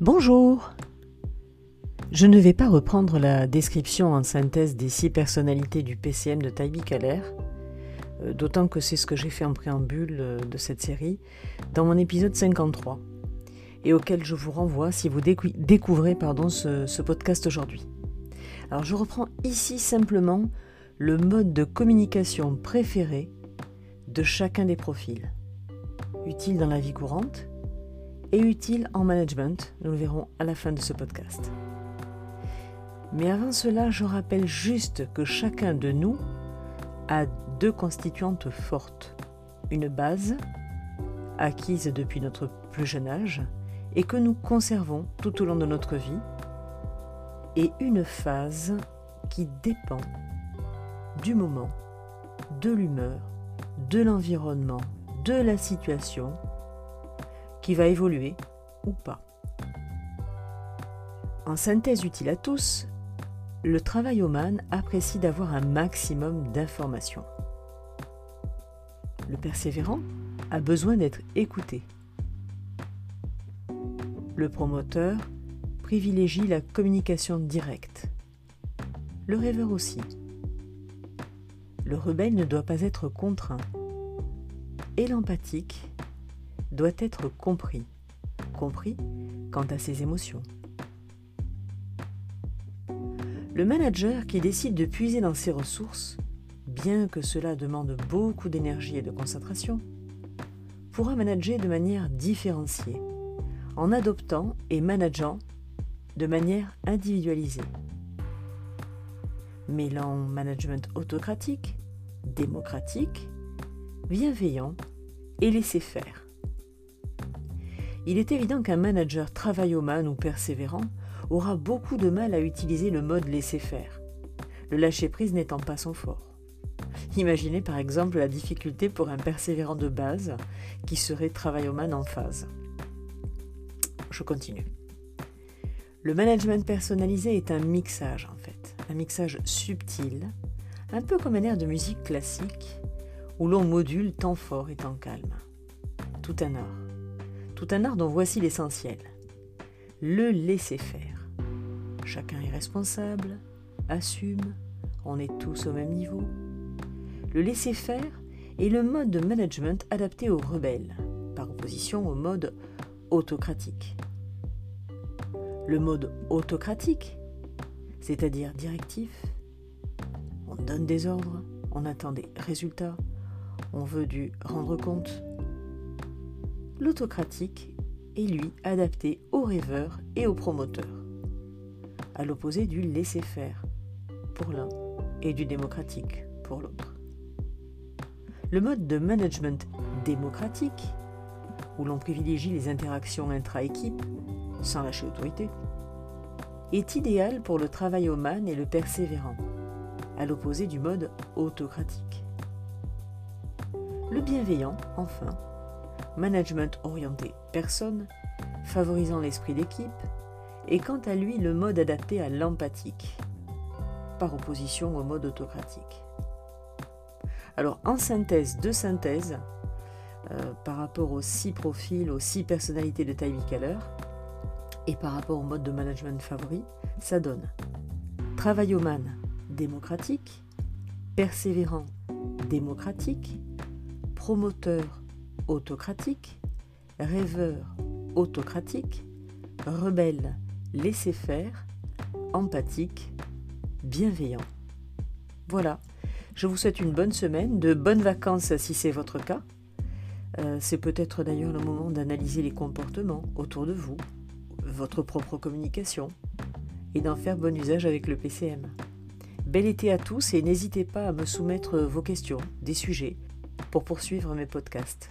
Bonjour Je ne vais pas reprendre la description en synthèse des six personnalités du PCM de Taibi Kaler, euh, d'autant que c'est ce que j'ai fait en préambule euh, de cette série, dans mon épisode 53, et auquel je vous renvoie si vous découvrez ce podcast aujourd'hui. Alors je reprends ici simplement le mode de communication préféré de chacun des profils, utile dans la vie courante et utile en management, nous le verrons à la fin de ce podcast. Mais avant cela, je rappelle juste que chacun de nous a deux constituantes fortes. Une base, acquise depuis notre plus jeune âge, et que nous conservons tout au long de notre vie, et une phase qui dépend du moment, de l'humeur, de l'environnement, de la situation, qui va évoluer ou pas. En synthèse utile à tous, le travail man apprécie d'avoir un maximum d'informations. Le persévérant a besoin d'être écouté. Le promoteur privilégie la communication directe. Le rêveur aussi. Le rebelle ne doit pas être contraint. Et l'empathique doit être compris, compris quant à ses émotions. Le manager qui décide de puiser dans ses ressources, bien que cela demande beaucoup d'énergie et de concentration, pourra manager de manière différenciée, en adoptant et manageant de manière individualisée. Mêlant management autocratique, démocratique, bienveillant et laisser faire. Il est évident qu'un manager travaillomane ou persévérant aura beaucoup de mal à utiliser le mode laisser-faire, le lâcher-prise n'étant pas son fort. Imaginez par exemple la difficulté pour un persévérant de base qui serait travaillomane en phase. Je continue. Le management personnalisé est un mixage en fait, un mixage subtil, un peu comme un air de musique classique où l'on module temps fort et temps calme. Tout un art. Tout un art dont voici l'essentiel. Le laisser faire. Chacun est responsable, assume, on est tous au même niveau. Le laisser faire est le mode de management adapté aux rebelles, par opposition au mode autocratique. Le mode autocratique, c'est-à-dire directif, on donne des ordres, on attend des résultats, on veut du rendre compte, l'autocratique est lui adapté aux rêveurs et aux promoteurs, à l'opposé du laisser-faire pour l'un et du démocratique pour l'autre. Le mode de management démocratique, où l'on privilégie les interactions intra-équipe sans lâcher autorité, est idéal pour le travail man et le persévérant, à l'opposé du mode autocratique. Le bienveillant, enfin, management orienté personne, favorisant l'esprit d'équipe, et quant à lui le mode adapté à l'empathique, par opposition au mode autocratique. Alors en synthèse, de synthèse, euh, par rapport aux six profils, aux six personnalités de Ty Keller, et par rapport au mode de management favori, ça donne travailloman démocratique, persévérant démocratique, promoteur autocratique, rêveur autocratique, rebelle laisser-faire, empathique, bienveillant. Voilà, je vous souhaite une bonne semaine, de bonnes vacances si c'est votre cas. Euh, c'est peut-être d'ailleurs le moment d'analyser les comportements autour de vous, votre propre communication, et d'en faire bon usage avec le PCM. Bel été à tous et n'hésitez pas à me soumettre vos questions, des sujets, pour poursuivre mes podcasts.